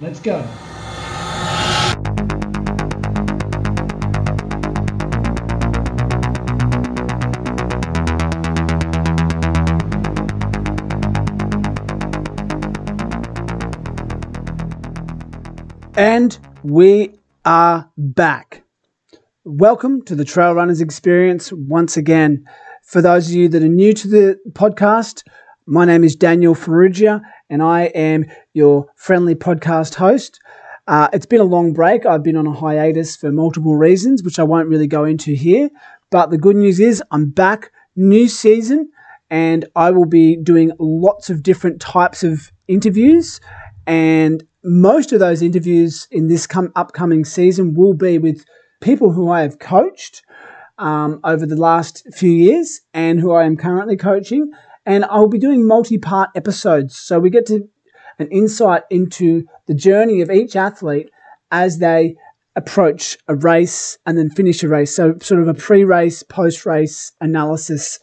Let's go. And we are back. Welcome to the Trail Runners Experience once again. For those of you that are new to the podcast, my name is Daniel Farrugia and I am your friendly podcast host. Uh, it's been a long break. I've been on a hiatus for multiple reasons, which I won't really go into here. But the good news is I'm back, new season, and I will be doing lots of different types of interviews. And most of those interviews in this com- upcoming season will be with people who I have coached um, over the last few years and who I am currently coaching. And I'll be doing multi part episodes. So we get to an insight into the journey of each athlete as they approach a race and then finish a race. So, sort of a pre race, post race analysis.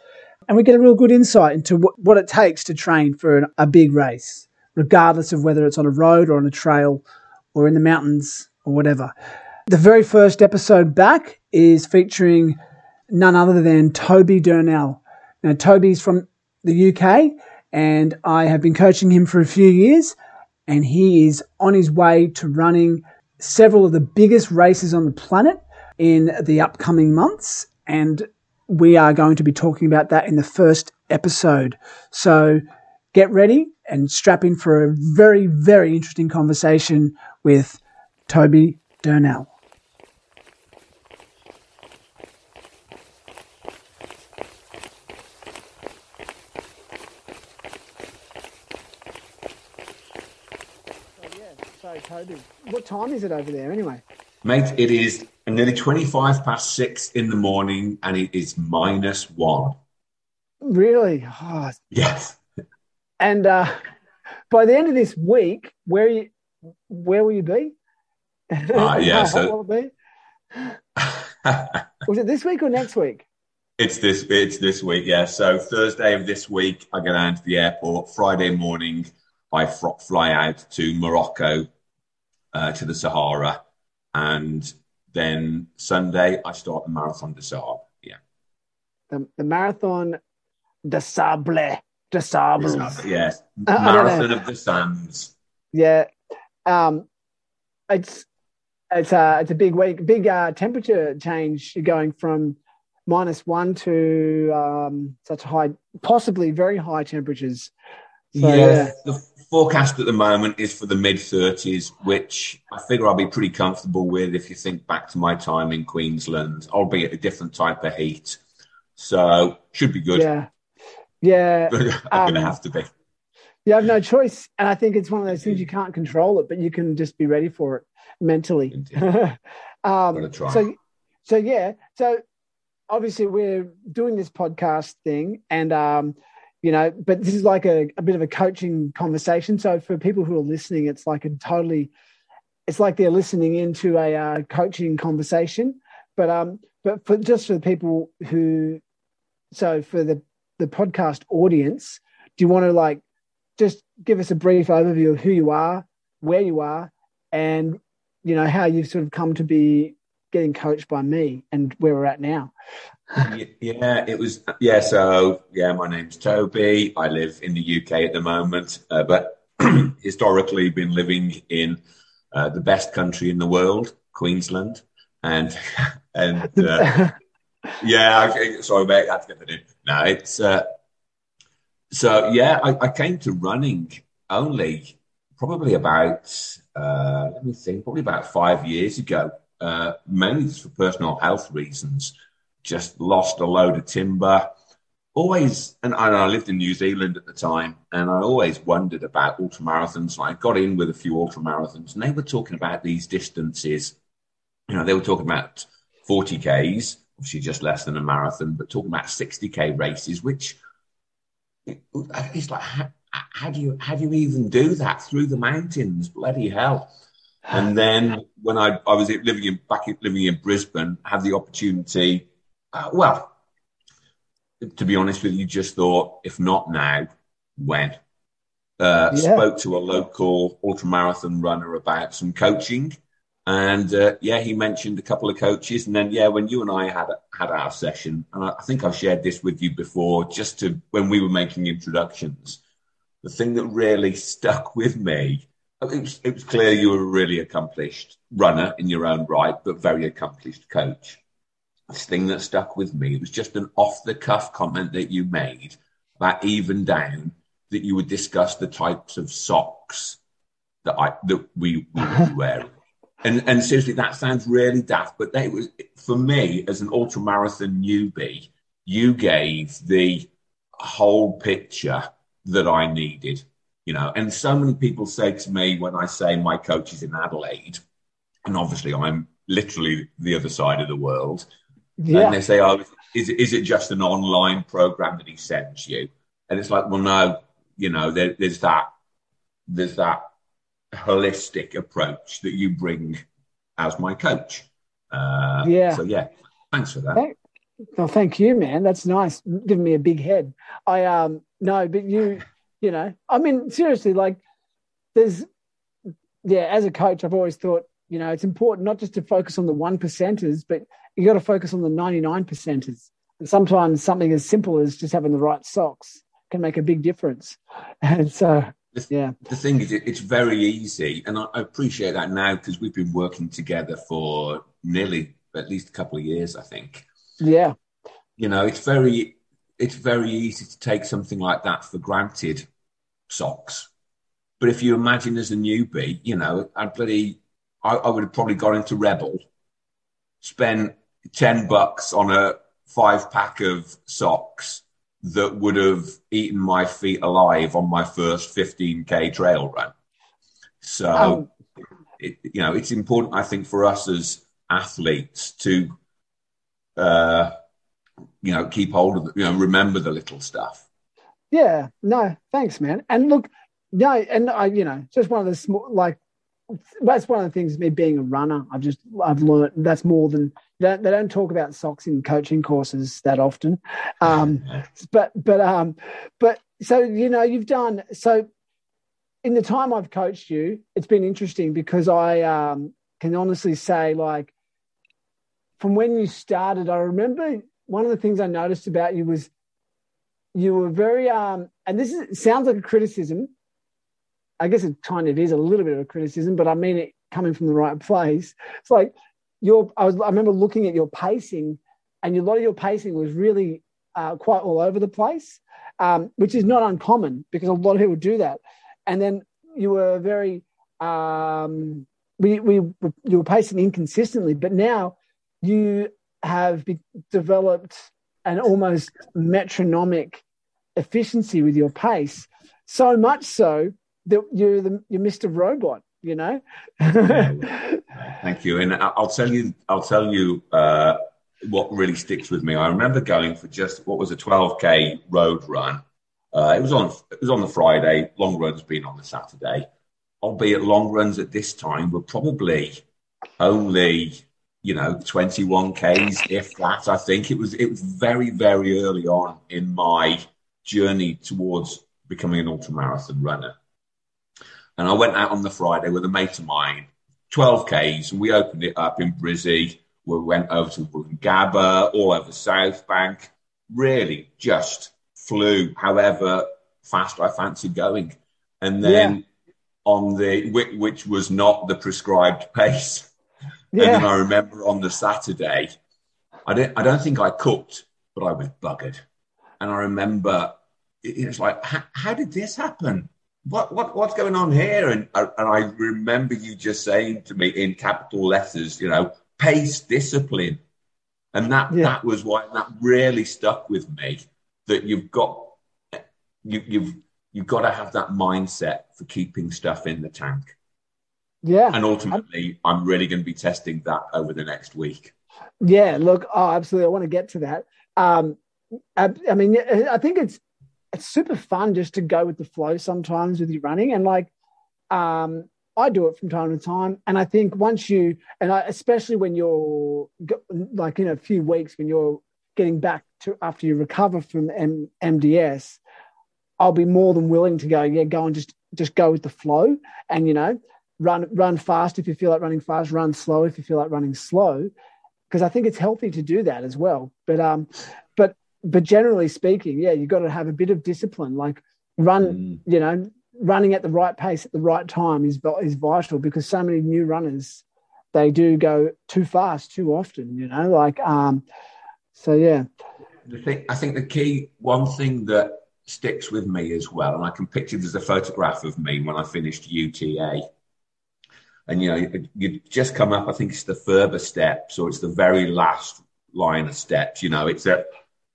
And we get a real good insight into what, what it takes to train for an, a big race regardless of whether it's on a road or on a trail or in the mountains or whatever. The very first episode back is featuring none other than Toby Durnell. Now, Toby's from the UK, and I have been coaching him for a few years, and he is on his way to running several of the biggest races on the planet in the upcoming months. And we are going to be talking about that in the first episode. So get ready and strap in for a very, very interesting conversation with Toby Durnell. What time is it over there anyway? Mate, it is nearly 25 past six in the morning and it is minus one. Really? Oh. Yes. And uh, by the end of this week, where you, where will you be? Uh, yeah, so be? was it this week or next week? It's this it's this week, yeah. So Thursday of this week, I go down to the airport. Friday morning, I fly out to Morocco, uh, to the Sahara, and then Sunday I start the Marathon des Sables. Yeah, the, the Marathon des Sables. Des Sables. Yes, Marathon of the Sands. Yeah, um, it's it's a it's a big week, big uh, temperature change. Going from minus one to um, such high, possibly very high temperatures. So, yeah, yeah, the forecast at the moment is for the mid 30s, which I figure I'll be pretty comfortable with if you think back to my time in Queensland, albeit a different type of heat. So should be good. Yeah, yeah. I'm um, going to have to be. You have no choice, and I think it's one of those things you can't control it, but you can just be ready for it mentally. um, so, so yeah, so obviously we're doing this podcast thing, and um, you know, but this is like a, a bit of a coaching conversation. So for people who are listening, it's like a totally, it's like they're listening into a uh, coaching conversation. But um, but for just for the people who, so for the the podcast audience, do you want to like just give us a brief overview of who you are, where you are, and you know how you've sort of come to be getting coached by me and where we're at now? Yeah, it was. Yeah, so yeah, my name's Toby. I live in the UK at the moment, uh, but historically been living in uh, the best country in the world, Queensland, and and uh, yeah. Sorry, mate, I had to get that in. No, it's uh, so yeah. I, I, came to running only probably about uh, let me think, probably about five years ago, uh, mainly for personal health reasons just lost a load of timber. Always, and I lived in New Zealand at the time, and I always wondered about ultramarathons. I got in with a few ultramarathons, and they were talking about these distances. You know, they were talking about 40 Ks, obviously just less than a marathon, but talking about 60K races, which it's like, how, how do you how do you even do that through the mountains? Bloody hell! And then when I, I was living in back living in Brisbane, had the opportunity uh, well, to be honest with you, just thought, if not now, when? uh, yeah. spoke to a local ultramarathon runner about some coaching. And uh, yeah, he mentioned a couple of coaches. And then, yeah, when you and I had had our session, and I, I think I've shared this with you before, just to when we were making introductions, the thing that really stuck with me, it was, it was clear you were a really accomplished runner in your own right, but very accomplished coach. This thing that stuck with me, it was just an off the cuff comment that you made about even down that you would discuss the types of socks that I that we, we would wear. And and seriously, that sounds really daft, but they was for me as an ultra marathon newbie, you gave the whole picture that I needed. You know, and so many people say to me when I say my coach is in Adelaide, and obviously I'm literally the other side of the world. Yeah. And they say, "Oh, is is it just an online program that he sends you?" And it's like, well, no, you know, there, there's that there's that holistic approach that you bring as my coach. Uh, yeah. So yeah, thanks for that. Thank, well, thank you, man. That's nice. Giving me a big head. I um no, but you, you know, I mean, seriously, like, there's, yeah. As a coach, I've always thought, you know, it's important not just to focus on the one percenters, but you got to focus on the ninety nine percenters. And sometimes something as simple as just having the right socks can make a big difference. And so, the, yeah. The thing is, it's very easy, and I, appreciate that now because we've been working together for nearly at least a couple of years, I think. Yeah. You know, it's very, it's very easy to take something like that for granted. Socks, but if you imagine as a newbie, you know, I'd bloody, I, I would have probably gone into Rebel, spent ten bucks on a five pack of socks that would have eaten my feet alive on my first 15k trail run. So, oh. it, you know, it's important, I think, for us as athletes to, uh, you know, keep hold of, the, you know, remember the little stuff. Yeah, no, thanks, man. And look, no, and I, you know, just one of the small, like, that's one of the things. Me being a runner, I've just I've learned that's more than they don't, they don't talk about socks in coaching courses that often. Um, but but um, but so you know you've done so. In the time I've coached you, it's been interesting because I um, can honestly say, like, from when you started, I remember one of the things I noticed about you was you were very um, and this is, sounds like a criticism. I guess it kind of is a little bit of a criticism, but I mean it coming from the right place. It's like your I was I remember looking at your pacing, and a lot of your pacing was really uh, quite all over the place, um, which is not uncommon because a lot of people do that. And then you were very um, we we you were pacing inconsistently, but now you have be- developed an almost metronomic efficiency with your pace, so much so that you're the you're Mr. Robot you know. Thank you, and I'll tell you, I'll tell you uh, what really sticks with me. I remember going for just what was a 12k road run. Uh, it was on it was on the Friday. Long runs being on the Saturday, albeit long runs at this time were probably only you know 21 k's if that. I think it was it was very very early on in my journey towards becoming an ultramarathon runner. And I went out on the Friday with a mate of mine, 12 Ks, and we opened it up in Brizzy. We went over to Gabba, all over South Bank. Really just flew however fast I fancied going. And then yeah. on the, which was not the prescribed pace. Yeah. And then I remember on the Saturday, I didn't, I don't think I cooked, but I was buggered. And I remember it was like, how did this happen? What, what what's going on here? And and I remember you just saying to me in capital letters, you know, pace discipline, and that yeah. that was why that really stuck with me. That you've got you, you've you've got to have that mindset for keeping stuff in the tank. Yeah, and ultimately, I'm, I'm really going to be testing that over the next week. Yeah, look, oh, absolutely. I want to get to that. Um, I, I mean, I think it's it's super fun just to go with the flow sometimes with your running. And like um I do it from time to time. And I think once you and I, especially when you're like in a few weeks when you're getting back to after you recover from M- MDS I'll be more than willing to go, yeah, go and just just go with the flow, and you know, run run fast if you feel like running fast, run slow if you feel like running slow, because I think it's healthy to do that as well. But um, but but generally speaking, yeah, you've got to have a bit of discipline, like run, mm. you know, running at the right pace at the right time is is vital because so many new runners they do go too fast too often, you know, like um, so yeah. The thing, I think the key one thing that sticks with me as well, and I can picture there's a photograph of me when I finished UTA. And you know, you, you just come up. I think it's the further steps, or it's the very last line of steps. You know, it's a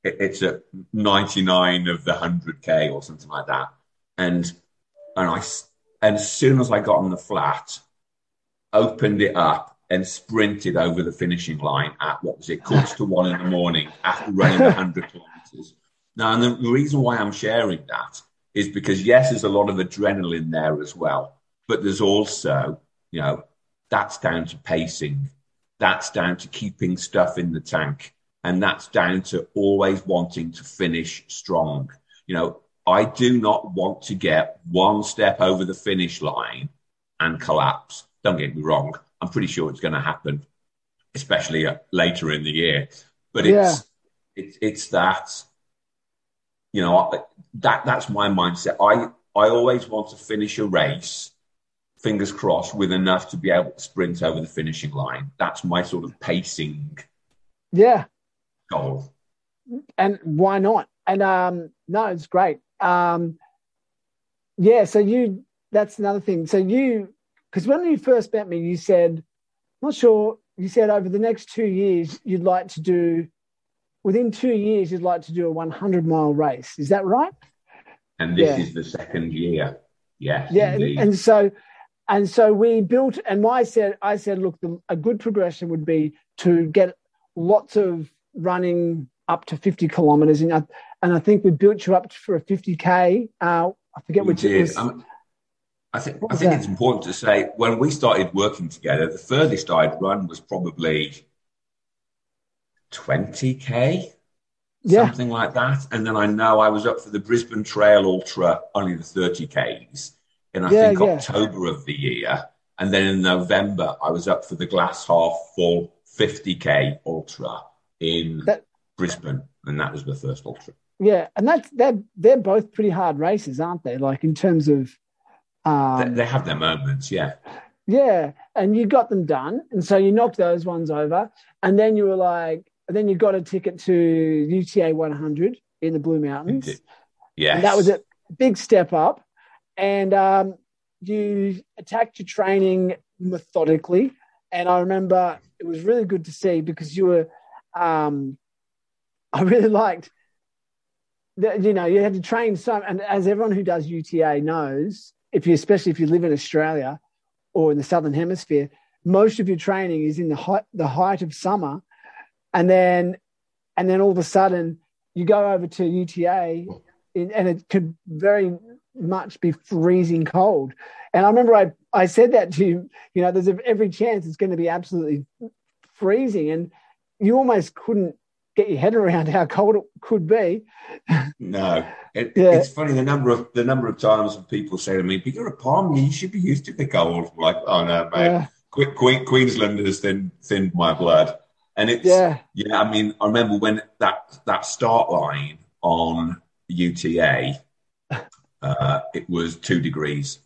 it's a 99 of the 100k or something like that. And and I and as soon as I got on the flat, opened it up and sprinted over the finishing line at what was it, quarter to one in the morning after running 100 kilometers. Now, and the reason why I'm sharing that is because, yes, there's a lot of adrenaline there as well, but there's also, you know, that's down to pacing, that's down to keeping stuff in the tank, and that's down to always wanting to finish strong. You know, I do not want to get one step over the finish line and collapse. Don't get me wrong. I'm pretty sure it's going to happen, especially uh, later in the year. But it's yeah. it's it's that you know that that's my mindset. I I always want to finish a race, fingers crossed, with enough to be able to sprint over the finishing line. That's my sort of pacing. Yeah. Goal. And why not? And um, no, it's great. Um, yeah. So you, that's another thing. So you because when you first met me, you said, I'm not sure, you said over the next two years, you'd like to do, within two years, you'd like to do a 100 mile race. Is that right? And this yeah. is the second year. Yes. Yeah. And, and, so, and so we built, and I said, I said, look, the, a good progression would be to get lots of running up to 50 kilometers. And I, and I think we built you up for a 50K. Uh, I forget we which did. it was. Um, I think I think that? it's important to say when we started working together, the furthest I'd run was probably 20k, yeah. something like that. And then I know I was up for the Brisbane Trail Ultra, only the 30k's, in I yeah, think yeah. October of the year. And then in November, I was up for the Glass Half Full 50k Ultra in that, Brisbane, and that was the first Ultra. Yeah, and that's they're they're both pretty hard races, aren't they? Like in terms of um, they, have their moments, yeah. Yeah, and you got them done, and so you knocked those ones over, and then you were like, then you got a ticket to UTA 100 in the Blue Mountains. Yeah, that was a big step up, and um, you attacked your training methodically, and I remember it was really good to see because you were, um, I really liked. That, you know, you had to train so, and as everyone who does UTA knows, if you, especially if you live in Australia or in the southern hemisphere, most of your training is in the height, the height of summer, and then, and then all of a sudden you go over to UTA, in, and it could very much be freezing cold. And I remember I, I said that to you, you know, there's every chance it's going to be absolutely freezing, and you almost couldn't get your head around how cold it could be. No, it, yeah. it's funny the number of the number of times people say to me, "But you're a palm, you should be used to the cold." I'm like, oh no, mate. Yeah. Queen, Queensland has thinned, thinned my blood, and it's yeah. yeah. I mean, I remember when that that start line on UTA, uh, it was two degrees.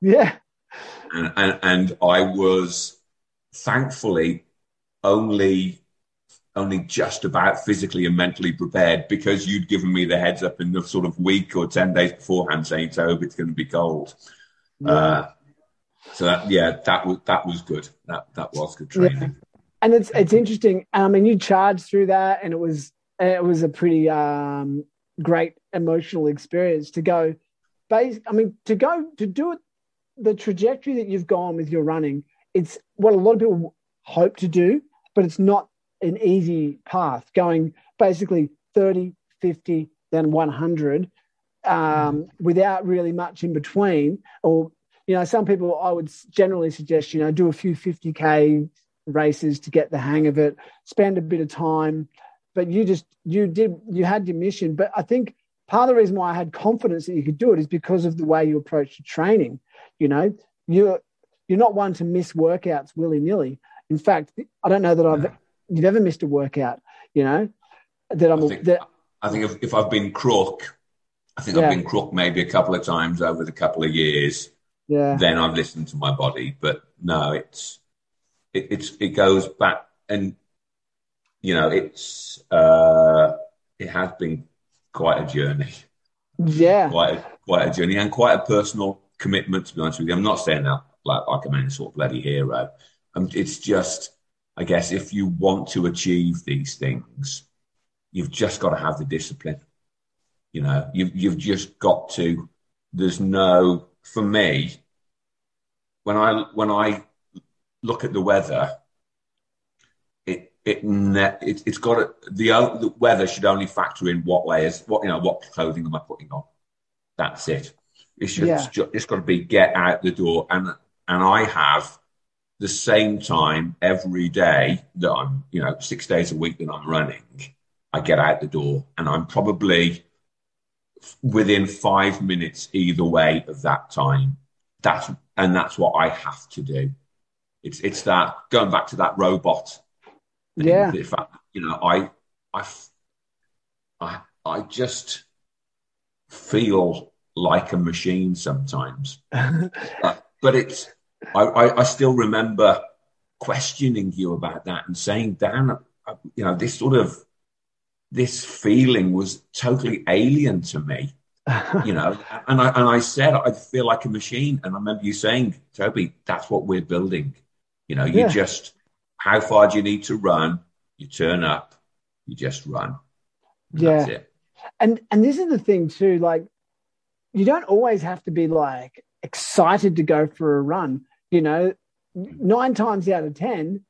Yeah, and, and and I was thankfully only only just about physically and mentally prepared because you'd given me the heads up in the sort of week or 10 days beforehand saying, Tobe, it's going to be cold. Yeah. Uh, so that, yeah, that was, that was good. That, that was good training. Yeah. And it's, it's interesting. I mean, you charged through that and it was, it was a pretty, um, great emotional experience to go base. I mean, to go to do it, the trajectory that you've gone with your running, it's what a lot of people hope to do, but it's not an easy path going basically 30, 50, then 100 um, without really much in between. Or, you know, some people I would generally suggest, you know, do a few 50K races to get the hang of it, spend a bit of time. But you just, you did, you had your mission. But I think part of the reason why I had confidence that you could do it is because of the way you approach the training. You know, you're you're not one to miss workouts willy nilly. In fact, I don't know that I've you've ever missed a workout. You know, that I'm I think, that I think if, if I've been crook, I think Yeah. I've been crook maybe a couple of times over the couple of years. yeah Then I've listened to my body, but no, it's it, it's it goes back, and you know, it's uh, it has been quite a journey, yeah quite a, quite a journey, and quite a personal commitment. To be honest with you, I'm not saying that like like I'm any sort of bloody hero. Um, it's just, I guess, if you want to achieve these things, you've just got to have the discipline. You know, you've you've just got to. There's no for me. When I when I look at the weather, it it it it's got to, the the weather should only factor in what layers, what you know, what clothing am I putting on. That's it. It's just Yeah. it's got to be get out the door, and and I have the same time every day that I'm, you know, six days a week that I'm running. I get out the door, and I'm probably within five minutes either way of that time. That's and that's what I have to do. It's it's that going back to that robot. thing, Yeah. the fact, you know, i i i just feel like a machine sometimes. But it's I, I, I still remember questioning you about that and saying, Dan, uh, you know, this sort of this feeling was totally alien to me, you know. And I and I said I feel like a machine, and I remember you saying, Toby, that's what we're building. You know, you Yeah. just how far do you need to run? You turn up, you just run. And Yeah. that's it. and and this is the thing too like you don't always have to be like excited to go for a run you know nine times out of ten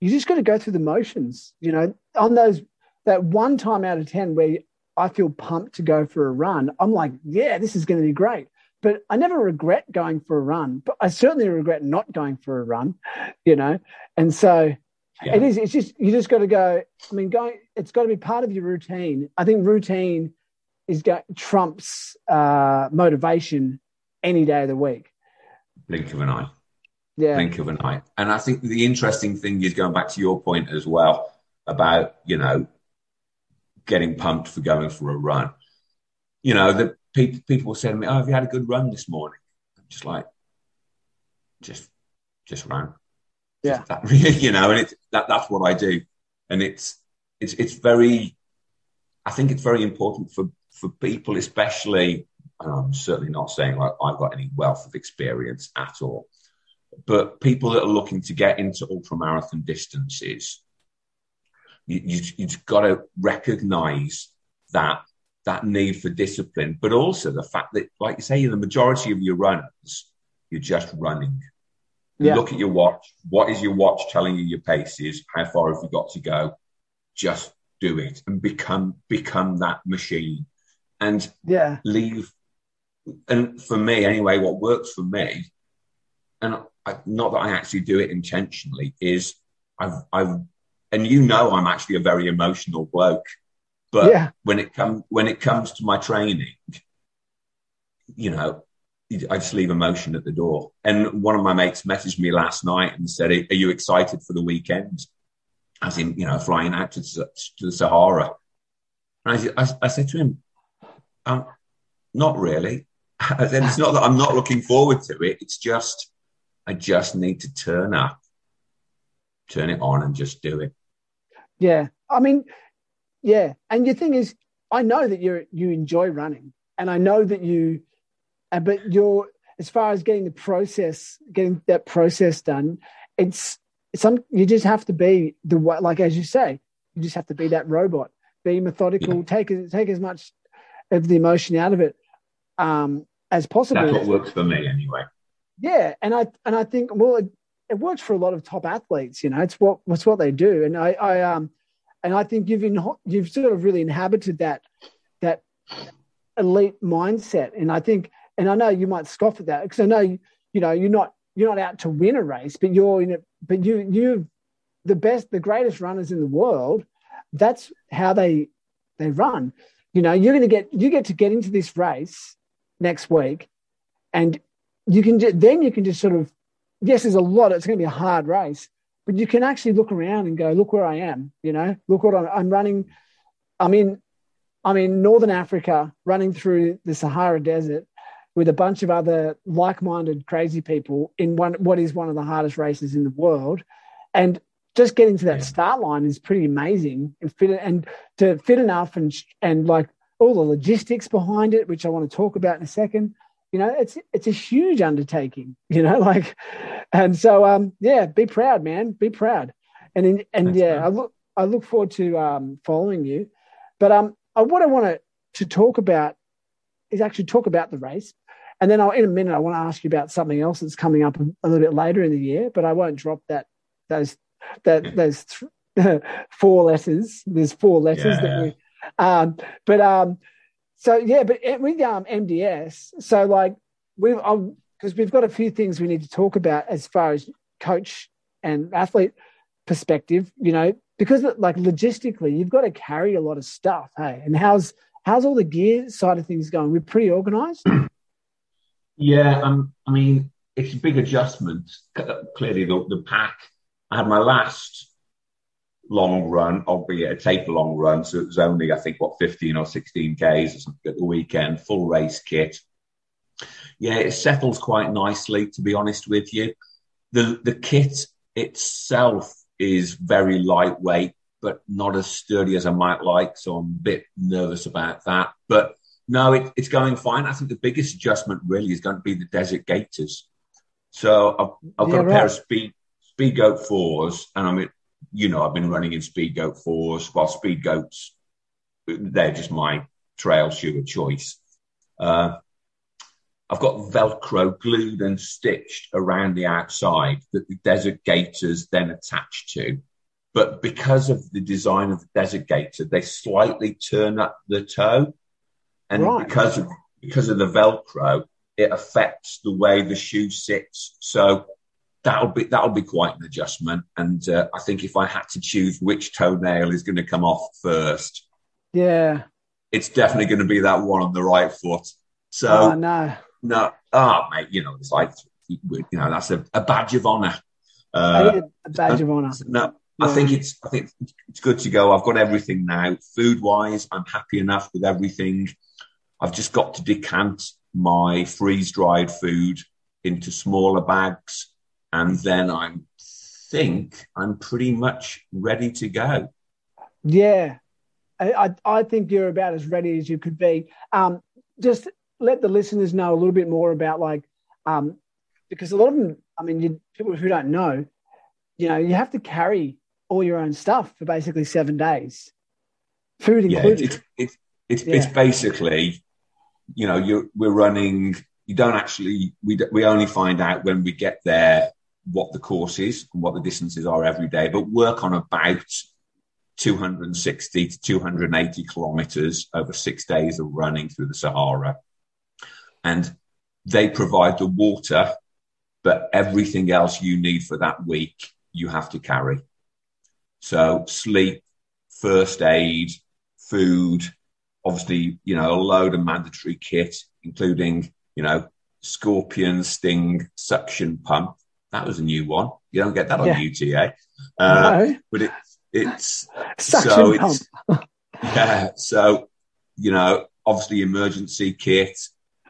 you just got to go through the motions you know on those that one time out of ten where i feel pumped to go for a run i'm like yeah this is going to be great but i never regret going for a run but i certainly regret not going for a run you know and so Yeah. it is. It's just you just got to go. I mean, going. It's got to be part of your routine. I think routine is go, trumps uh, motivation any day of the week. Blink of an eye. Yeah, blink of an eye. And I think the interesting thing is going back to your point as well about, you know, getting pumped for going for a run. You know, the people people say to me, Oh, have you had a good run this morning? I'm just like, just just ran. Yeah. Just that, you know, and it's that that's what I do. And it's it's it's very I think it's very important for for people, especially and I'm certainly not saying like I've got any wealth of experience at all but people that are looking to get into ultramarathon distances, you, you, you've got to recognize that that need for discipline, but also the fact that, like you say, the majority of your runners, you're just running. You Yeah. Look at your watch. What is your watch telling you your pace is? How far have you got to go? Just do it and become become that machine, and yeah, leave. And for me, anyway, what works for me, and I, not that I actually do it intentionally, is I've, I've, and you know, I'm actually a very emotional bloke. But Yeah. when it comes when it comes to my training, you know, I just leave emotion at the door. And one of my mates messaged me last night and said, "Are you excited for the weekend?" As in, you know, flying out to, to the Sahara. And I, I, I said to him, um, "Not really." Said, "It's not that I'm not looking forward to it. It's just I just need to turn up, turn it on, and just do it." yeah. I mean, yeah. And your thing is, I know that you you enjoy running, and I know that you, uh, but you're as far as getting the process, getting that process done, it's some you just have to be the like as you say, you just have to be that robot, be methodical, Yeah. take take as much of the emotion out of it um, as possible. That's what works for me, anyway. Yeah, and I and I think well, it, it works for a lot of top athletes. You know, it's what it's what they do, and I, I um, and I think you've in, you've sort of really inhabited that that elite mindset, and I think, and I know you might scoff at that because I know you, you know you're not you're not out to win a race, but you're in it, but you you the best, the greatest runners in the world. That's how they they run. You know, you're going to get you get to get into this race next week, and you can just, then you can just sort of yes, there's a lot. It's going to be a hard race, but you can actually look around and go, look where I am. You know, look what I'm, I'm running. I'm in I'm in Northern Africa, running through the Sahara Desert with a bunch of other like-minded crazy people in one what is one of the hardest races in the world, and just getting to that yeah. start line is pretty amazing and fit and to fit enough and and like all the logistics behind it, which I want to talk about in a second. You know, it's it's a huge undertaking. You know, like, and so um, yeah, be proud, man, be proud, and in, and That's yeah, I look I look forward to um, following you, but um, I, what I want to to talk about is actually talk about the race, and then I'll, in a minute I want to ask you about something else that's coming up a, a little bit later in the year, but I won't drop that those that those th- four letters. There's four letters yeah. that we, um, but um, so yeah, but with um MDS, so like we've because we've got a few things we need to talk about as far as coach and athlete perspective. You know, because like logistically, you've got to carry a lot of stuff. Hey, and how's how's all the gear side of things going? We're pretty organized. Yeah, um, I mean, it's a big adjustment. Clearly, the, the pack. I had my last long run, albeit a taper long run, so it was only I think what 15 or 16 k's or something at the weekend, full race kit. Yeah, it settles quite nicely, to be honest with you. The the kit itself is very lightweight, but not as sturdy as I might like. So I'm a bit nervous about that. But no, it, it's going fine. I think the biggest adjustment really is going to be the Desert Gaiters. So I've, I've yeah, got a right. pair of speed Speedgoat fours, and I mean, you know, I've been running in Speedgoat fours. While speed goats, they're just my trail shoe of choice. Uh, I've got Velcro glued and stitched around the outside that the Desert Gaiters then attach to. But because of the design of the Desert Gaiter, they slightly turn up the toe. And right. because of because of the Velcro, it affects the way the shoe sits. So that'll be that'll be quite an adjustment. And uh, I think if I had to choose which toenail is going to come off first, yeah, it's definitely going to be that one on the right foot. So oh, no, no, oh mate, you know, it's like you know that's a, a badge of honour. Uh, a badge of honour. No, yeah. I think it's I think it's good to go. I've got everything now. Food wise, I'm happy enough with everything. I've just got to decant my freeze dried food into smaller bags, and then I think I'm pretty much ready to go. Yeah, I, I think you're about as ready as you could be. Um, just let the listeners know a little bit more about like um, because a lot of them, I mean, you, people who don't know, you know, you have to carry all your own stuff for basically seven days, food included. Yeah, it's it's it's, yeah. it's basically, you know, you we're running. You don't actually we we only find out when we get there what the course is and what the distances are every day, but work on about 260 to 280 kilometers over six days of running through the Sahara and they provide the water, but everything else you need for that week, you have to carry. So sleep, first aid, food, obviously, you know, a load of mandatory kit, including, you know, scorpion sting suction pump. That was a new one. You don't get that on yeah. UTA. Uh, no. But it, it's suction so. It's, yeah. So, you know, obviously emergency kit,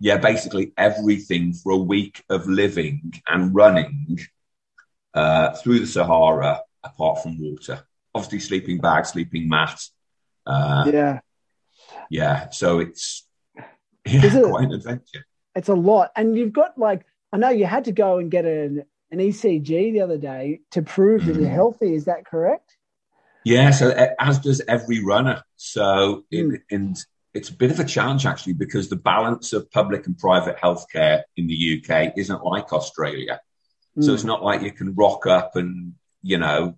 yeah, basically everything for a week of living and running uh, through the Sahara, apart from water. Obviously, sleeping bag, sleeping mat. Uh, yeah, yeah. So it's yeah, quite an adventure. It's a lot, and you've got like I know you had to go and get an an ECG the other day to prove that you're mm-hmm. healthy. Is that correct? Yeah, so as does every runner. So in, mm. in it's a bit of a challenge actually because the balance of public and private healthcare in the UK isn't like Australia. Mm. So it's not like you can rock up and you know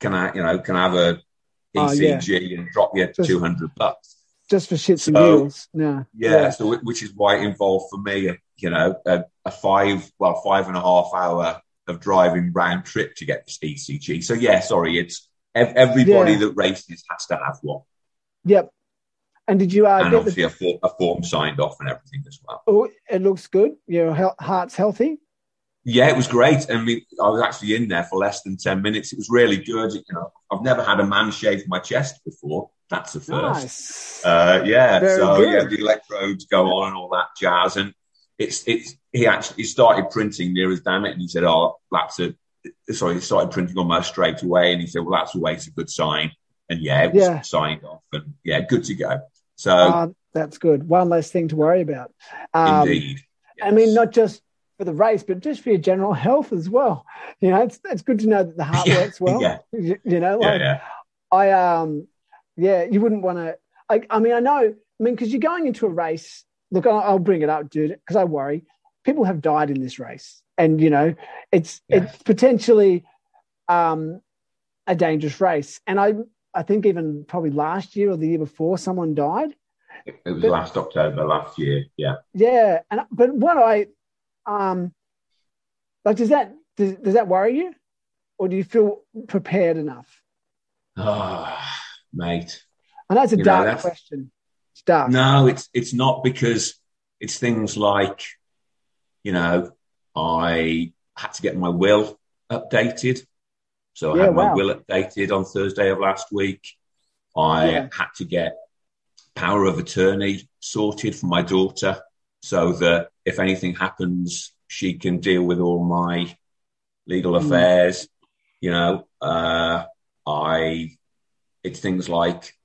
can I you know can I have a ECG oh, yeah. and drop you two hundred bucks just for shits so, and giggles. Yeah. yeah, yeah. So which is why it involved for me, you know, a, a five well five and a half hour of driving round trip to get this ECG. So yeah, sorry, it's everybody yeah. that races has to have one. Yep, And did you uh, and obviously the, a, form, a form signed off and everything as well. oh, it looks good. Your he- heart's healthy. Yeah, it was great. I mean, I was actually in there for less than 10 minutes. It was really good. You know, I've never had a man shave my chest before. That's a first. Nice. Uh, yeah. Very so good. yeah, the electrodes go on and all that jazz. And it's, it's, he actually, he started printing near as damn it. And he said, Oh, that's a, sorry, he started printing almost straight away. And he said, Well, that's always a good sign. And yeah, it was Yeah. signed off and yeah, good to go. So Uh, that's good. One less thing to worry about. Um, indeed. I mean, not just for the race, but just for your general health as well. You know, it's it's good to know that the heart Yeah, works well. yeah. You, you know, yeah, like yeah. I um, yeah, you wouldn't want to. I, I mean, I know. I mean, because you're going into a race. Look, I'll, I'll bring it up, dude, because I worry. People have died in this race, and you know, it's it's potentially um, a dangerous race. And I I think even probably last year or the year before, someone died. It was But- last October last year. Yeah. Yeah, and but what I um like does that does, does that worry you, or do you feel prepared enough? Oh, mate. And that's a You know, dark that's- question. Dark. No, it's it's not because it's things like, you know, I had to get my will updated. So I Yeah, had my wow. will updated on Thursday of last week. I Yeah. had to get power of attorney sorted for my daughter so that if anything happens, she can deal with all my legal Mm. affairs. You know, uh, I, it's things like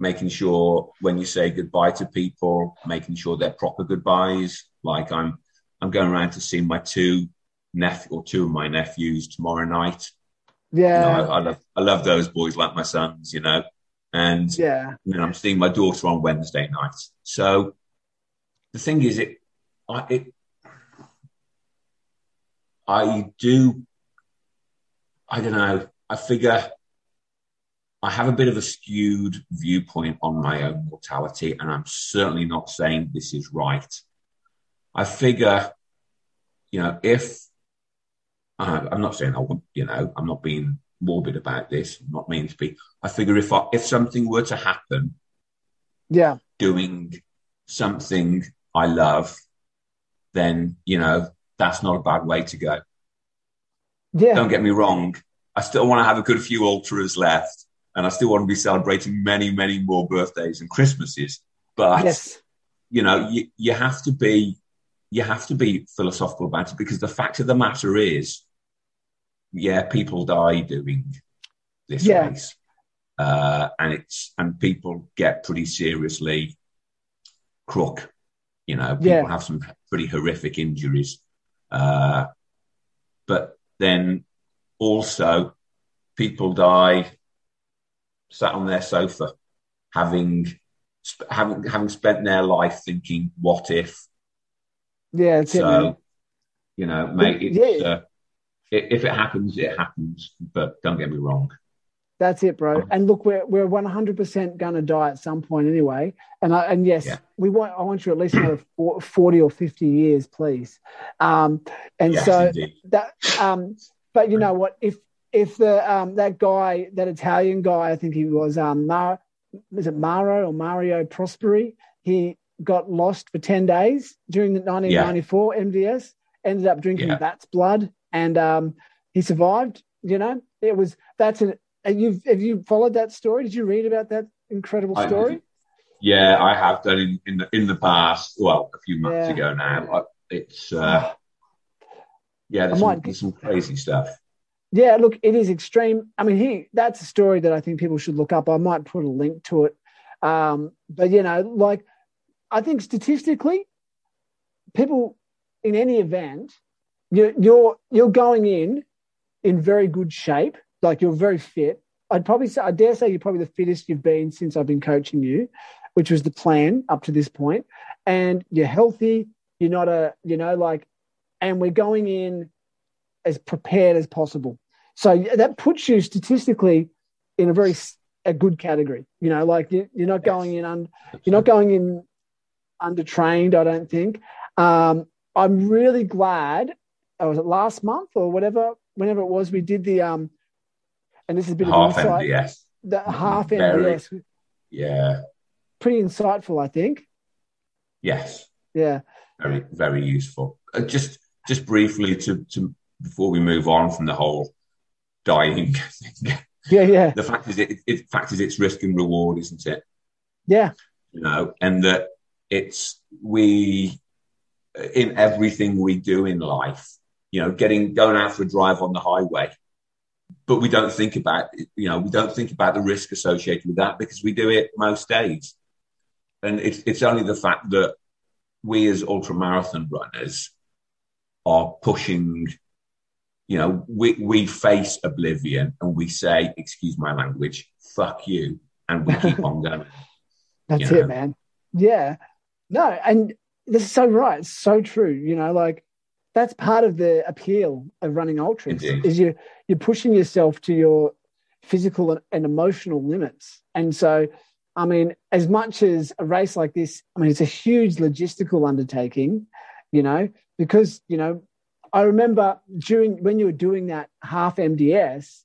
making sure when you say goodbye to people, making sure they're proper goodbyes. Like I'm, I'm going around to see my two nephew or two of my nephews tomorrow night. You know, Yeah, I, I love, I love those boys like my sons, you know, and yeah, you know, I'm seeing my daughter on Wednesday night. So the thing is, it, I, it, I do, I don't know. I figure I have a bit of a skewed viewpoint on my own mortality, and I'm certainly not saying this is right. I figure, you know, if uh, I'm not saying I want, you know, I'm not being morbid about this. I'm not meaning to be. I figure if I, if something were to happen, yeah, doing something I love, then you know that's not a bad way to go. yeah. Don't get me wrong. I still want to have a good few ultras left, and I still want to be celebrating many, many more birthdays and Christmases. But yes, you know, you, you have to be you have to be philosophical about it because the fact of the matter is, yeah, people die doing this Yeah. race, uh, and it's and people get pretty seriously crook. You know, people Yeah. have some pretty horrific injuries, uh, but then also people die sat on their sofa, having having having spent their life thinking, "What if?" yeah. It's it. So, you know, mate, it's, Yeah. uh, i- if it happens, it happens. But don't get me wrong. That's it, bro. And look, we're we're one hundred percent gonna die at some point anyway. And I, and yes, Yeah. we want I want you at least another forty or fifty years, please. Um, and Yes, so indeed. that um, but you know what? If if the um that guy, that Italian guy, I think he was um Mar, was it Maro or Mario Prosperi? He got lost for ten days during the nineteen ninety four MDS. Ended up drinking Yeah. bat's blood, and um, he survived. You know, it was that's an. You've have you followed that story? Did you read about that incredible I- story? Yeah, I have done in, in the in the past. Well, a few months Yeah. ago now. I- It's uh, yeah, there's I some, there's some crazy stuff. Yeah, look, it is extreme. I mean, he that's a story that I think people should look up. I might put a link to it. Um, but you know, like I think statistically, people in any event, you're you're you're going in in very good shape. Like you're very fit. I'd probably say I dare say you're probably the fittest you've been since I've been coaching you, which was the plan up to this point. And you're healthy. You're not a you know like, and we're going in as prepared as possible. So that puts you statistically in a very a good category. You know, like you, you're not going in un, you're not going in undertrained. I don't think. Um, I'm really glad. Oh, was it last month or whatever? Whenever it was, we did the um, and this is a bit Half of insight. MDS. The half Very. MDS. Yeah, pretty insightful, I think. Yes. Yeah. Very, very useful. Uh, just, just briefly to, to before we move on from the whole dying. Yeah, yeah. The fact is, it, it fact is, it's risk and reward, isn't it? Yeah. You know, and that it's we in everything we do in life. You know, getting going out for a drive on the highway, but we don't think about you know we don't think about the risk associated with that because we do it most days, and it's it's only the fact that we as ultra marathon runners are pushing you know, we, we face oblivion and we say, excuse my language, fuck you. And we keep on going. That's it, know? man. Yeah. No, and this is so right. It's so true. You know, like that's part of the appeal of running ultras Indeed. is you you're pushing yourself to your physical and emotional limits. And so, I mean, as much as a race like this, I mean, it's a huge logistical undertaking, you know, because, you know, I remember during when you were doing that half MDS,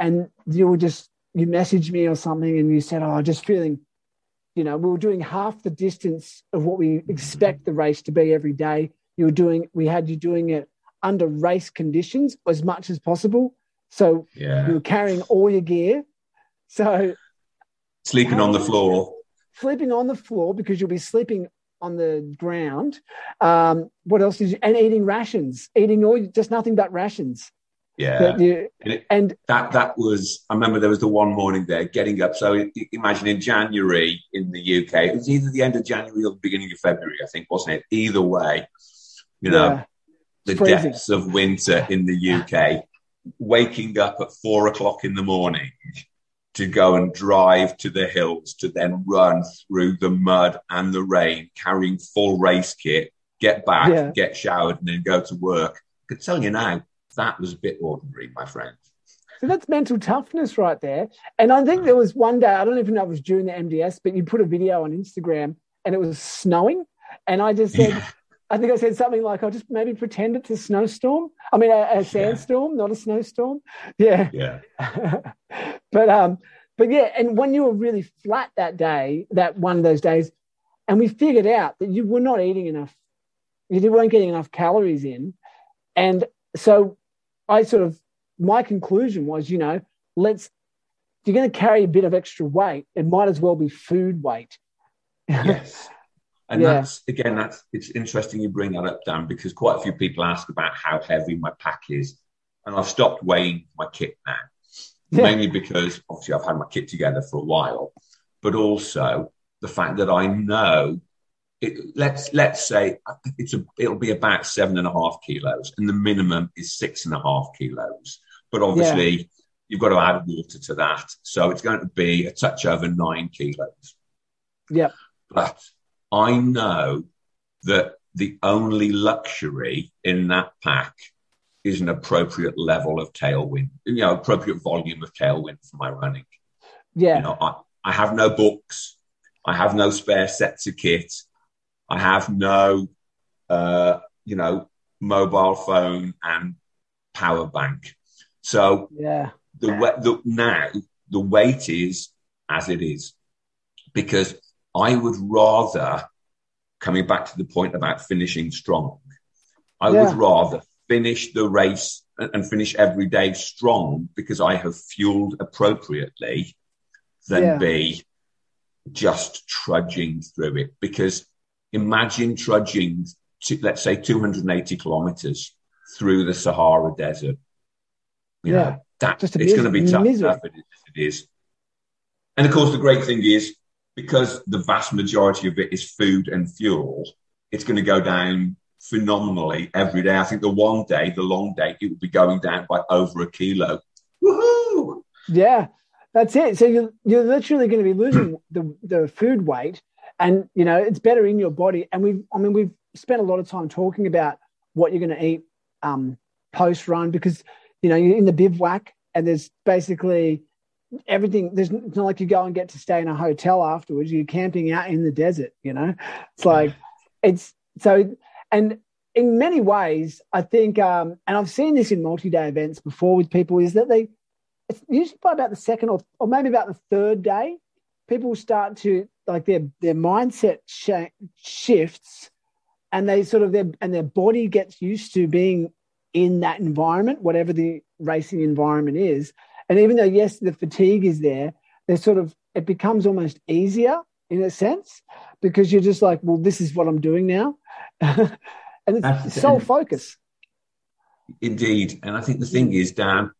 and you were just you messaged me or something, and you said, "Oh, I'm just feeling." You know, we were doing half the distance of what we expect the race to be every day. You were doing, we had you doing it under race conditions as much as possible. So yeah. you were carrying all your gear. So sleeping on the floor. Sleeping on the floor because you'll be sleeping on the ground. Um, what else did you? And eating rations, eating all just nothing but rations. Yeah, you, and, it, and, that that was. I remember there was the one morning there getting up. So imagine in January in the UK, it was either the end of January or the beginning of February, I think, wasn't it? Either way, you know, yeah, the freezing. depths of winter in the UK. Waking up at four o'clock in the morning to go and drive to the hills to then run through the mud and the rain, carrying full race kit, get back, yeah. get showered, and then go to work. I can tell you now, that was a bit ordinary, my friend. So that's mental toughness right there. And I think there was one day, I don't even know if it was during the MDS, but you put a video on Instagram and it was snowing. And I just said, yeah. I think I said something like, I'll just maybe pretend it's a snowstorm. I mean, a, a sandstorm, yeah. not a snowstorm. Yeah. Yeah. but, um, but yeah, and when you were really flat that day, that one of those days, and we figured out that you were not eating enough, you weren't getting enough calories in. And so I sort of, my conclusion was, you know, let's, if you're going to carry a bit of extra weight, it might as well be food weight. Yes. And yeah. that's again, that's it's interesting you bring that up, Dan, because quite a few people ask about how heavy my pack is, and I've stopped weighing my kit now, yeah. mainly because obviously I've had my kit together for a while, but also the fact that I know it, let's let's say it's a it'll be about seven and a half kilos, and the minimum is six and a half kilos. But obviously, yeah. you've got to add water to that, so it's going to be a touch over nine kilos. Yeah, but I know that the only luxury in that pack is an appropriate level of tailwind, you know, appropriate volume of tailwind for my running. Yeah. You know, I, I have no books. I have no spare sets of kit. I have no, uh, you know, mobile phone and power bank. So yeah, the, the now the weight is as it is because I would rather, coming back to the point about finishing strong, I yeah. would rather finish the race and finish every day strong because I have fueled appropriately than yeah. be just trudging through it. Because imagine trudging, to, let's say, 280 kilometers through the Sahara Desert. You yeah. Know, that, it's going to be tough enough. It is. And of course, the great thing is because the vast majority of it is food and fuel, it's going to go down phenomenally every day. I think the one day, the long day, it will be going down by over a kilo. Woohoo! Yeah, that's it. So you're, you're literally going to be losing the, the food weight and, you know, it's better in your body. And we've, I mean, we've spent a lot of time talking about what you're going to eat um, post run because, you know, you're in the bivouac and there's basically everything there's it's not like you go and get to stay in a hotel afterwards you're camping out in the desert you know it's like it's so and in many ways i think um and i've seen this in multi-day events before with people is that they it's usually by about the second or, or maybe about the third day people start to like their their mindset sh- shifts, and they sort of their and their body gets used to being in that environment, whatever the racing environment is. And even though yes, the fatigue is there, they're sort of it becomes almost easier in a sense because you're just like, well, this is what I'm doing now, and it's sole focus. Indeed, and I think the thing is, Dan,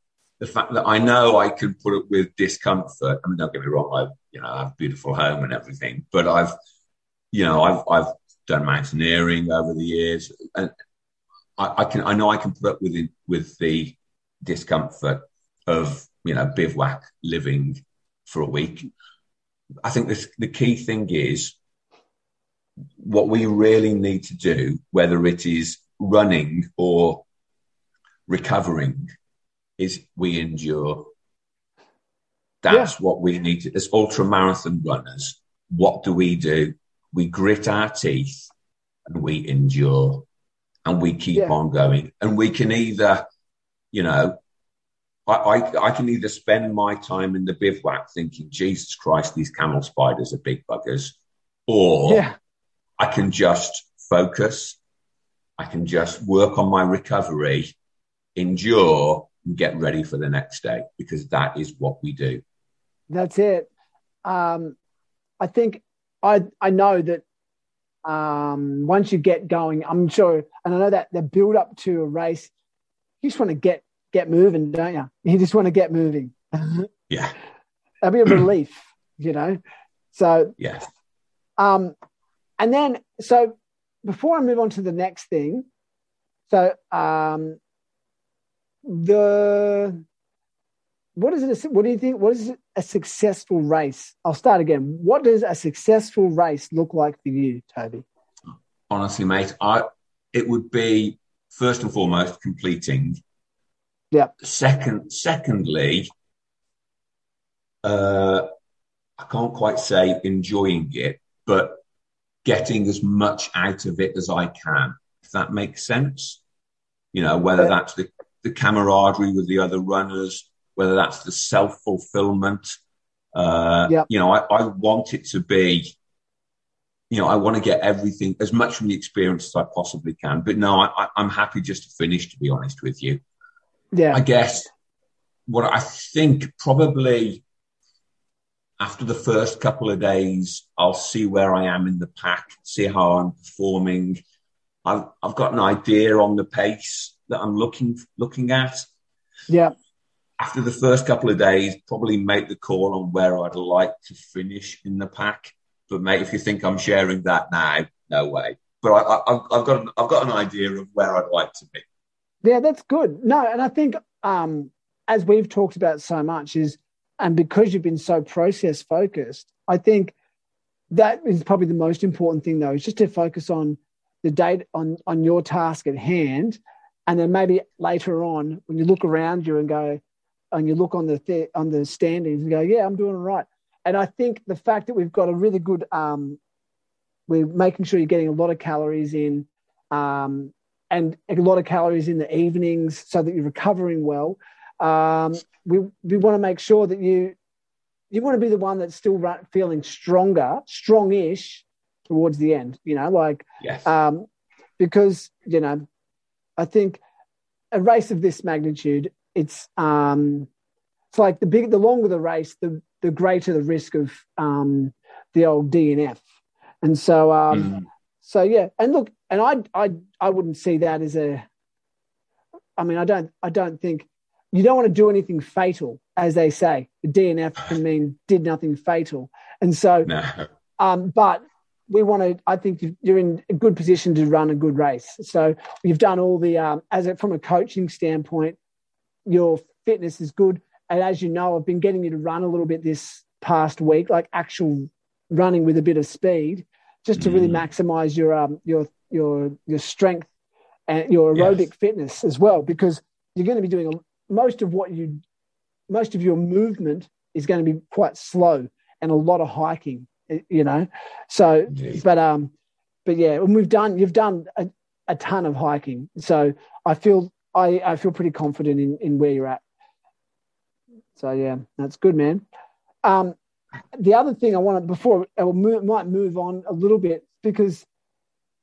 the fact that I know I can put up with discomfort. I mean, don't get me wrong, I you know I have a beautiful home and everything, but I've you know I've I've done mountaineering over the years, and I, I can I know I can put up with it, with the discomfort of you know bivouac living for a week. I think this, the key thing is what we really need to do, whether it is running or recovering, is we endure. That's yeah. what we need to, as ultra marathon runners. What do we do? We grit our teeth and we endure and we keep yeah. on going. And we can either, you know, I, I, I, can either spend my time in the bivouac thinking, Jesus Christ, these camel spiders are big buggers, or yeah. I can just focus. I can just work on my recovery, endure, and get ready for the next day because that is what we do. That's it. Um, I think I I know that um, once you get going, I'm sure, and I know that the build up to a race, you just want to get get moving, don't you? You just want to get moving. yeah, that'd be a relief, you know. So yes. um, and then so before I move on to the next thing, so um, the what is it? What do you think? What is a successful race? I'll start again. What does a successful race look like for you, Toby? Honestly, mate, I it would be first and foremost completing. Yeah. Second, secondly, uh, I can't quite say enjoying it, but getting as much out of it as I can. If that makes sense, you know, whether that's the the camaraderie with the other runners whether that's the self fulfillment. Uh, yep. You know, I, I want it to be, you know, I want to get everything as much from the experience as I possibly can. But no, I, I'm happy just to finish, to be honest with you. Yeah. I guess what I think probably after the first couple of days, I'll see where I am in the pack, see how I'm performing. I've, I've got an idea on the pace that I'm looking looking at. Yeah after the first couple of days, probably make the call on where I'd like to finish in the pack. But mate, if you think I'm sharing that now, no way. But I, have got I've got an idea of where I'd like to be. Yeah, that's good. No, and I think um, as we've talked about so much is, and because you've been so process focused, I think that is probably the most important thing though, is just to focus on the date on on your task at hand, and then maybe later on when you look around you and go, and you look on the th- on the standings and go, yeah, I'm doing all right. And I think the fact that we've got a really good, um, we're making sure you're getting a lot of calories in, um, and a lot of calories in the evenings, so that you're recovering well. Um, we we want to make sure that you you want to be the one that's still run, feeling stronger, strongish towards the end. You know, like yes. um, because you know, I think a race of this magnitude it's um, it's like the big, the longer the race, the the greater the risk of um, the old DNF. And so, um, mm. so yeah. And look, and I, I, I wouldn't see that as a. I mean, I don't, I don't think you don't want to do anything fatal, as they say. The DNF can mean did nothing fatal, and so, no. um, but we want to. I think you're in a good position to run a good race. So you've done all the um, as a, from a coaching standpoint your fitness is good. And as you know, I've been getting you to run a little bit this past week, like actual running with a bit of speed, just to really mm. maximize your um your your your strength and your aerobic yes. fitness as well, because you're going to be doing a, most of what you most of your movement is going to be quite slow and a lot of hiking, you know. So, but um, but yeah, and we've done you've done a, a ton of hiking, so I feel I, I feel pretty confident in, in where you're at. So yeah, that's good, man. Um, the other thing I want to before I move, might move on a little bit because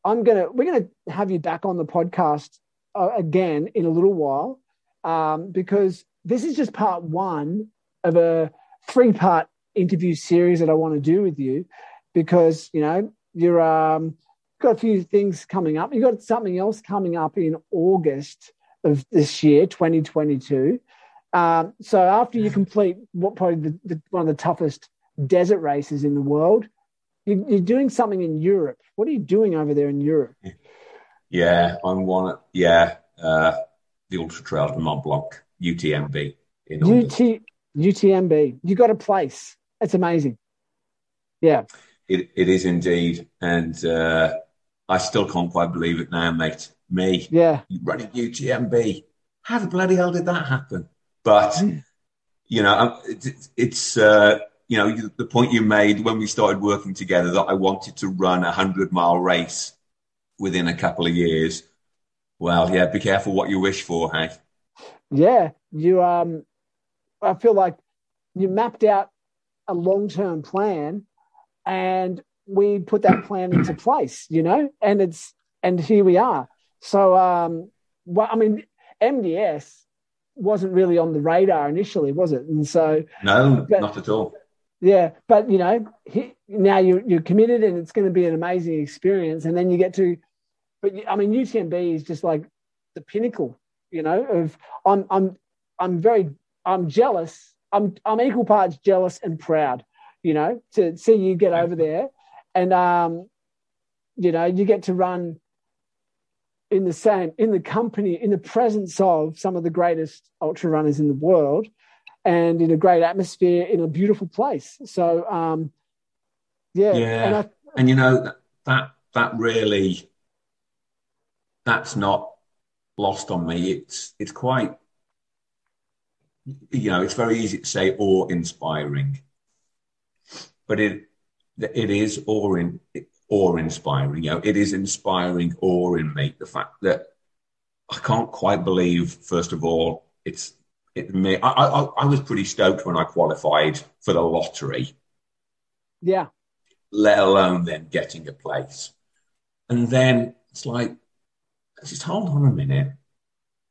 I'm gonna we're gonna have you back on the podcast uh, again in a little while um, because this is just part one of a three part interview series that I want to do with you because you know you're um, got a few things coming up. You've got something else coming up in August of this year, 2022. Um, so after you complete what probably the, the, one of the toughest desert races in the world, you, you're doing something in Europe. What are you doing over there in Europe? Yeah, I'm one. Yeah, uh, the Ultra Trail du Mont Blanc, UTMB in UT, UTMB. You got a place. It's amazing. Yeah, it, it is indeed, and uh, I still can't quite believe it now, mate. Me, yeah, running UTMB. How the bloody hell did that happen? But mm. you know, um, it, it's uh, you know the point you made when we started working together that I wanted to run a hundred mile race within a couple of years. Well, yeah, be careful what you wish for, hey. Yeah, you um, I feel like you mapped out a long term plan, and we put that plan into place, you know, and it's and here we are. So um, well, I mean, MDS wasn't really on the radar initially, was it? And so no, but, not at all. Yeah, but you know, he, now you're you're committed, and it's going to be an amazing experience. And then you get to, but I mean, UTMB is just like the pinnacle, you know. Of I'm I'm I'm very I'm jealous. I'm I'm equal parts jealous and proud, you know, to see you get over there, and um, you know, you get to run in the same in the company in the presence of some of the greatest ultra runners in the world and in a great atmosphere in a beautiful place so um yeah yeah and, I, and you know that that really that's not lost on me it's it's quite you know it's very easy to say awe inspiring but it it is awe in awe inspiring. You know, it is inspiring awe in me. The fact that I can't quite believe, first of all, it's it me. I, I, I was pretty stoked when I qualified for the lottery. Yeah. Let alone then getting a place. And then it's like, just hold on a minute.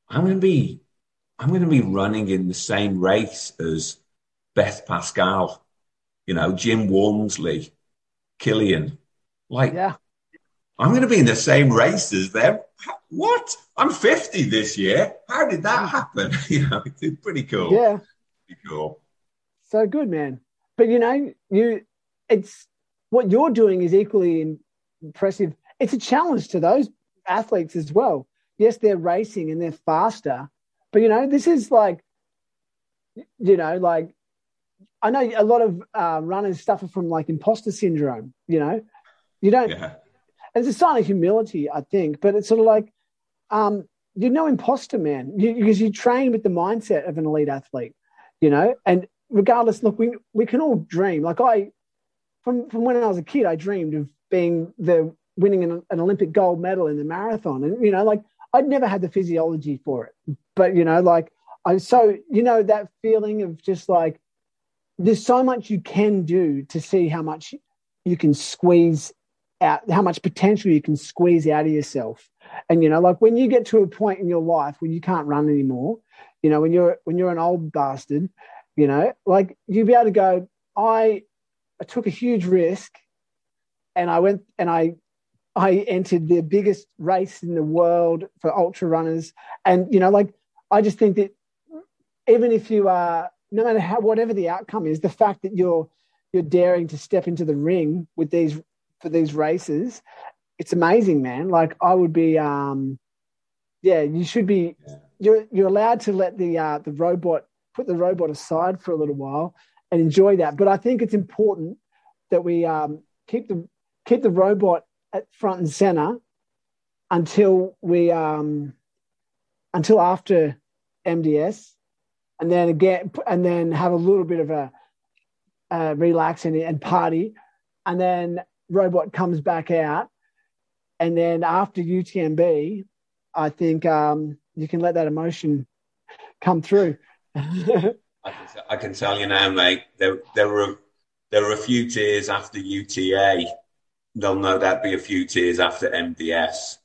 I'm going to be, I'm going to be running in the same race as Beth Pascall, you know, Jim Walmsley, Kilian, like, yeah. I'm going to be in the same race as them. What? I'm 50 this year. How did that mm. happen? you know, it's pretty cool. Yeah. Pretty cool. So good, man. But you know, you, it's what you're doing is equally impressive. It's a challenge to those athletes as well. Yes, they're racing and they're faster, but you know, this is like, you know, like I know a lot of uh, runners suffer from like imposter syndrome. You know, you don't. Yeah. It's a sign of humility, I think, but it's sort of like um, you're no imposter, man, you, because you train with the mindset of an elite athlete, you know. And regardless, look, we we can all dream. Like I, from from when I was a kid, I dreamed of being the winning an, an Olympic gold medal in the marathon, and you know, like I'd never had the physiology for it, but you know, like I so you know that feeling of just like there's so much you can do to see how much you can squeeze out how much potential you can squeeze out of yourself. And you know, like when you get to a point in your life when you can't run anymore, you know, when you're when you're an old bastard, you know, like you'd be able to go, I, I took a huge risk and I went and I I entered the biggest race in the world for ultra runners. And, you know, like I just think that even if you are no matter how whatever the outcome is, the fact that you're you're daring to step into the ring with these for these races, it's amazing, man. Like I would be, um, yeah, you should be. Yeah. You're you're allowed to let the uh, the robot put the robot aside for a little while and enjoy that. But I think it's important that we um, keep the keep the robot at front and center until we um, until after MDS, and then again, and then have a little bit of a uh, relax and, and party, and then robot comes back out, and then after UTMB, I think um, you can let that emotion come through. I, can, I, can, tell you now, mate. There, there were there were a few tears after UTA. There'll know that'd be a few tears after MDS.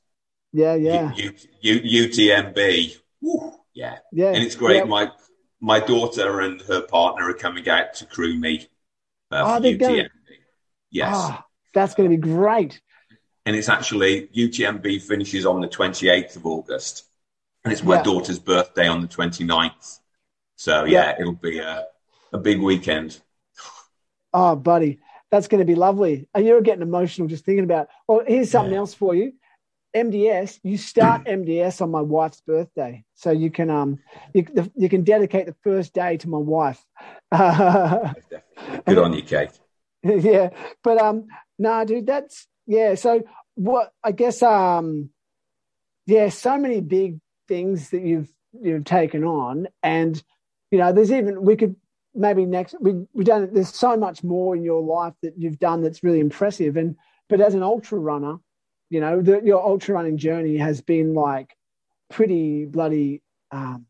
Yeah, yeah. U, U, UTMB. Woo, yeah. Yeah. And it's great. Yeah. My my daughter and her partner are coming out to crew me uh, Oh, for they're going- Yes. Ah, that's going to be great. And it's actually UTMB finishes on the 28th of August. And it's my Yeah. daughter's birthday on the 29th. So Yeah. yeah, it'll be a, a big weekend. Oh, buddy, that's going to be lovely. And you're getting emotional just thinking about. Well, here's something Yeah. else for you. MDS. You start MDS on my wife's birthday, so you can um you, the, you can dedicate the first day to my wife. Good on you, Kate. yeah, but um, no, dude, that's yeah. So what? I guess um, yeah, so many big things that you've you've taken on, and you know, there's even we could maybe next we we done. There's so much more in your life that you've done that's really impressive, and but as an ultra runner, you know, the, your ultra running journey has been like pretty bloody um,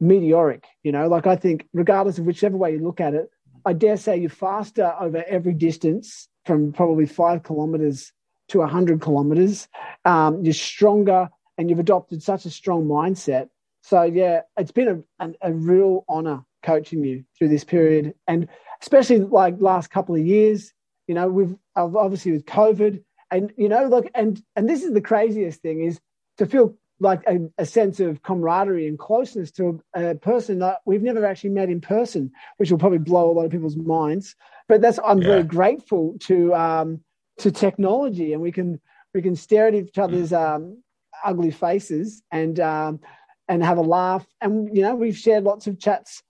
meteoric. You know, like I think regardless of whichever way you look at it. I dare say you're faster over every distance from probably five kilometers to 100 kilometers. Um, you're stronger and you've adopted such a strong mindset. So, yeah, it's been a, a, a real honor coaching you through this period. And especially like last couple of years, you know, we've obviously with COVID and, you know, look, and, and this is the craziest thing is to feel like a, a, sense of camaraderie and closeness to a, a, person that we've never actually met in person, which will probably blow a lot of people's minds. But that's I'm yeah. very grateful to um, to technology, and we can we can stare at each other's um, ugly faces and um, and have a laugh, and you know we've shared lots of chats,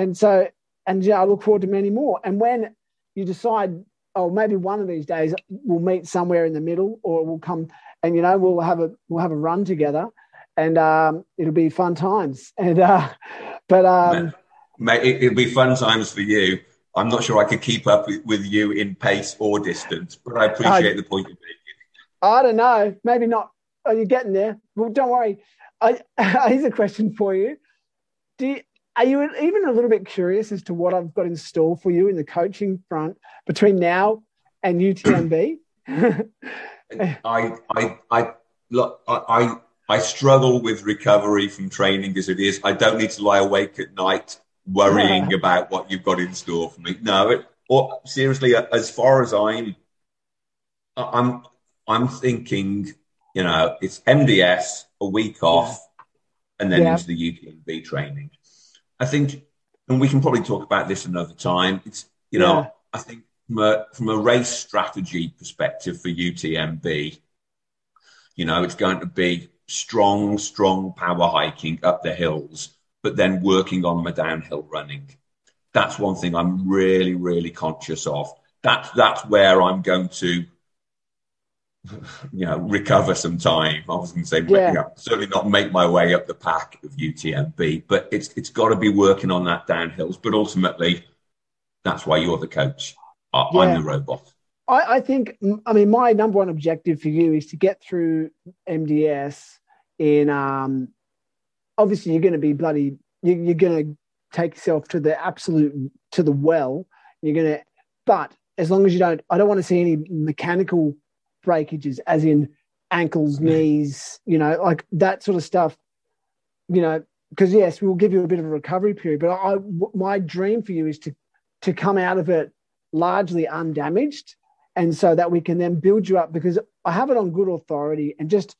and so and yeah, I look forward to many more. And when you decide, oh, maybe one of these days we'll meet somewhere in the middle, or we'll come and you know we'll have a we'll have a run together, and um, it'll be fun times. And uh, but um, Mate, it'll be fun times for you. I'm not sure I could keep up with, with you in pace or distance, but I appreciate I, the point you're making. I don't know, maybe not. Are you getting there? Well, don't worry. I, here's a question for you. Do you, are you even a little bit curious as to what I've got in store for you in the coaching front between now and UTMB? I, I, I, look, I, I struggle with recovery from training as it is. I don't need to lie awake at night worrying about what you've got in store for me. No, it, or seriously, as far as I'm, I'm, I'm thinking, you know, it's MDS, a week off, and then yeah. into the UTMB training. I think, and we can probably talk about this another time. It's, you know, yeah. I think from a, from a race strategy perspective for UTMB, you know, it's going to be strong, strong power hiking up the hills, but then working on my downhill running. That's one thing I'm really, really conscious of. That's that's where I'm going to, you know, recover some time. I was going to say, yeah. you know, certainly not make my way up the pack of UTMB, but it's it's got to be working on that downhills. But ultimately, that's why you're the coach. I, yeah. I'm the robot. I, I think, I mean, my number one objective for you is to get through MDS in um, obviously you're going to be bloody you, you're going to take yourself to the absolute to the well you're going to but as long as you don't i don't want to see any mechanical breakages as in ankles knees you know like that sort of stuff you know because yes we'll give you a bit of a recovery period but I, my dream for you is to to come out of it largely undamaged and so that we can then build you up because i have it on good authority and just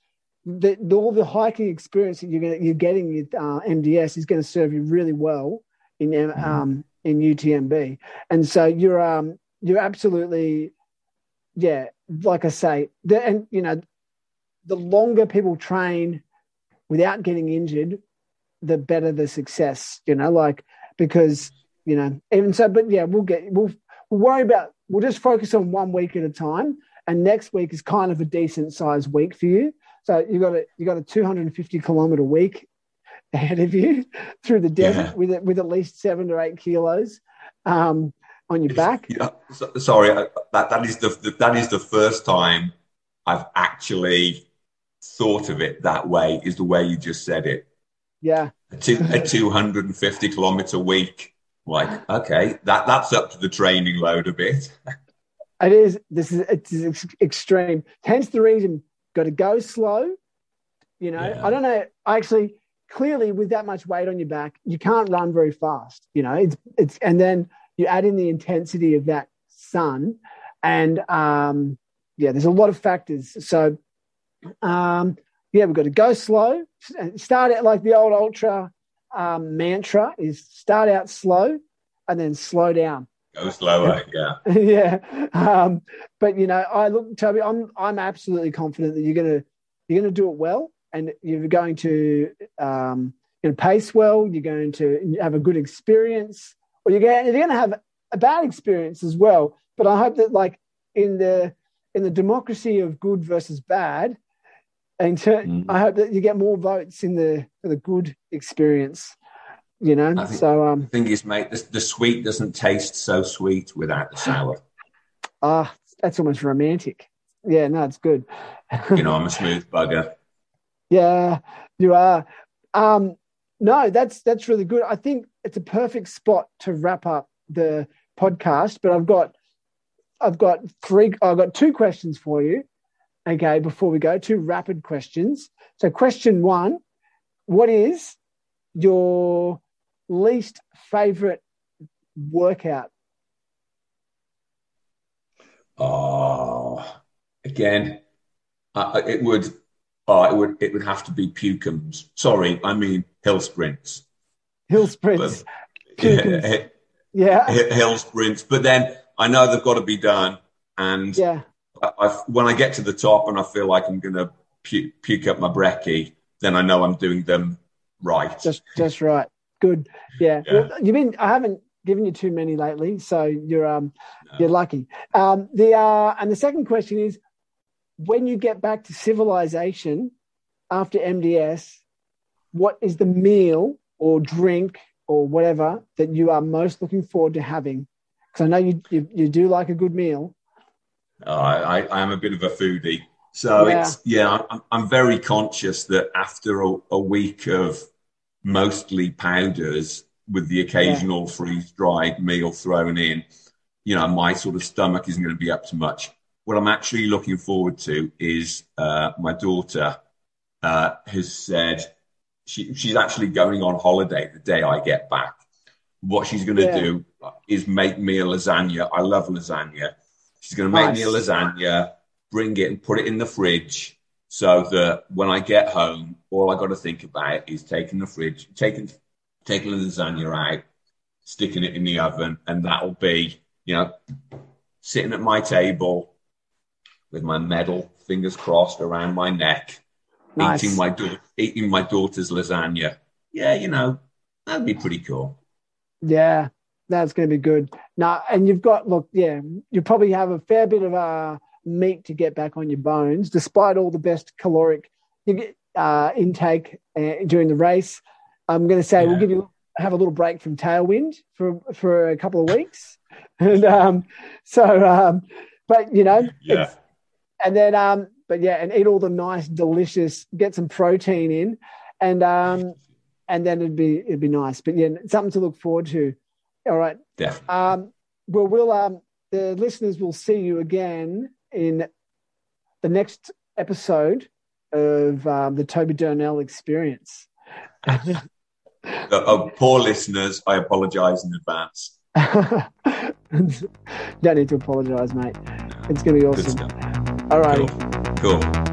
the, the, all the hiking experience that you're, gonna, you're getting with uh, MDS is going to serve you really well in um, in UTMB, and so you're um, you're absolutely yeah, like I say, the, and you know, the longer people train without getting injured, the better the success. You know, like because you know, even so, but yeah, we'll get we'll we'll worry about we'll just focus on one week at a time, and next week is kind of a decent sized week for you so you got a you got a 250 kilometer week ahead of you through the desert yeah. with with at least seven to eight kilos um, on your back. Yeah, so, sorry, uh, that that is the that is the first time I've actually thought of it that way. Is the way you just said it. Yeah, a, two, a 250 kilometer week like, okay, that that's up to the training load a bit. It is. This is it's extreme. Hence the reason. Got to go slow. You know, yeah. I don't know. I actually, clearly, with that much weight on your back, you can't run very fast. You know, it's it's and then you add in the intensity of that sun, and um, yeah, there's a lot of factors. So, um, yeah, we've got to go slow. Start it like the old ultra um, mantra is start out slow and then slow down. Go slower, yeah. yeah. Um, but you know, I look, Toby, I'm I'm absolutely confident that you're gonna you're gonna do it well, and you're going to um, you pace well. You're going to have a good experience, or you're going you're going to have a bad experience as well. But I hope that like in the in the democracy of good versus bad, and mm. I hope that you get more votes in the the good experience. You know, think, so um, the thing is, mate, the, the, sweet doesn't taste so sweet without the sour. Ah, that's almost romantic. Yeah, no, it's good. you know, I'm a smooth bugger. Yeah, you are. Um, no, that's that's really good. I think it's a perfect spot to wrap up the podcast. But I've got, I've got three. I've got two questions for you. Okay, before we go, two rapid questions. So, question one: What is your least favorite workout? Oh, again, uh, it would. Oh, it would. It would have to be Pukums. Sorry, I mean hill sprints. Hill sprints. But, yeah, yeah, hill sprints. But then I know they've got to be done, and yeah, I, I, when I get to the top and I feel like I'm going to puke, puke up my brekkie, then I know I'm doing them right. Just, just right. Good. Yeah. yeah. Well, you've been. I haven't given you too many lately, so you're um no. you're lucky. Um, the uh, and the second question is, when you get back to civilization after MDS, what is the meal or drink or whatever that you are most looking forward to having? Because I know you, you you do like a good meal. Oh, I, I am a bit of a foodie. So yeah. it's yeah, I'm, I'm very conscious that after a, a, week of mostly powders with the occasional yeah. freeze dried meal thrown in, you know, my sort of stomach isn't going to be up to much. What I'm actually looking forward to is uh, my daughter uh, has said she, she's actually going on holiday the day I get back. What she's going to yeah. do is make me a lasagna. I love lasagna. She's going to make nice. me a lasagna bring it and put it in the fridge so that when I get home, all I got to think about is taking the fridge, taking taking the lasagna out, sticking it in the oven, and that'll be, you know, sitting at my table with my medal, fingers crossed around my neck, nice. eating my da- eating my daughter's lasagna. Yeah, you know, that'd be pretty cool. Yeah, that's going to be good. Now, and you've got look, yeah, you probably have a fair bit of uh meat to get back on your bones, despite all the best caloric uh, intake uh, during the race. I'm going to say yeah. we'll give you have a little break from tailwind for for a couple of weeks, and um, so um, but you know, yeah. and then um, but yeah, and eat all the nice, delicious, get some protein in, and um, and then it'd be it'd be nice. But yeah, something to look forward to. All right. Yeah. Um, well, we'll um, the listeners will see you again in the next episode of um, the Toby Durnell experience. uh, poor listeners, I apologize in advance. Don't need to apologize, mate. It's going to be awesome. All right. Cool. Cool.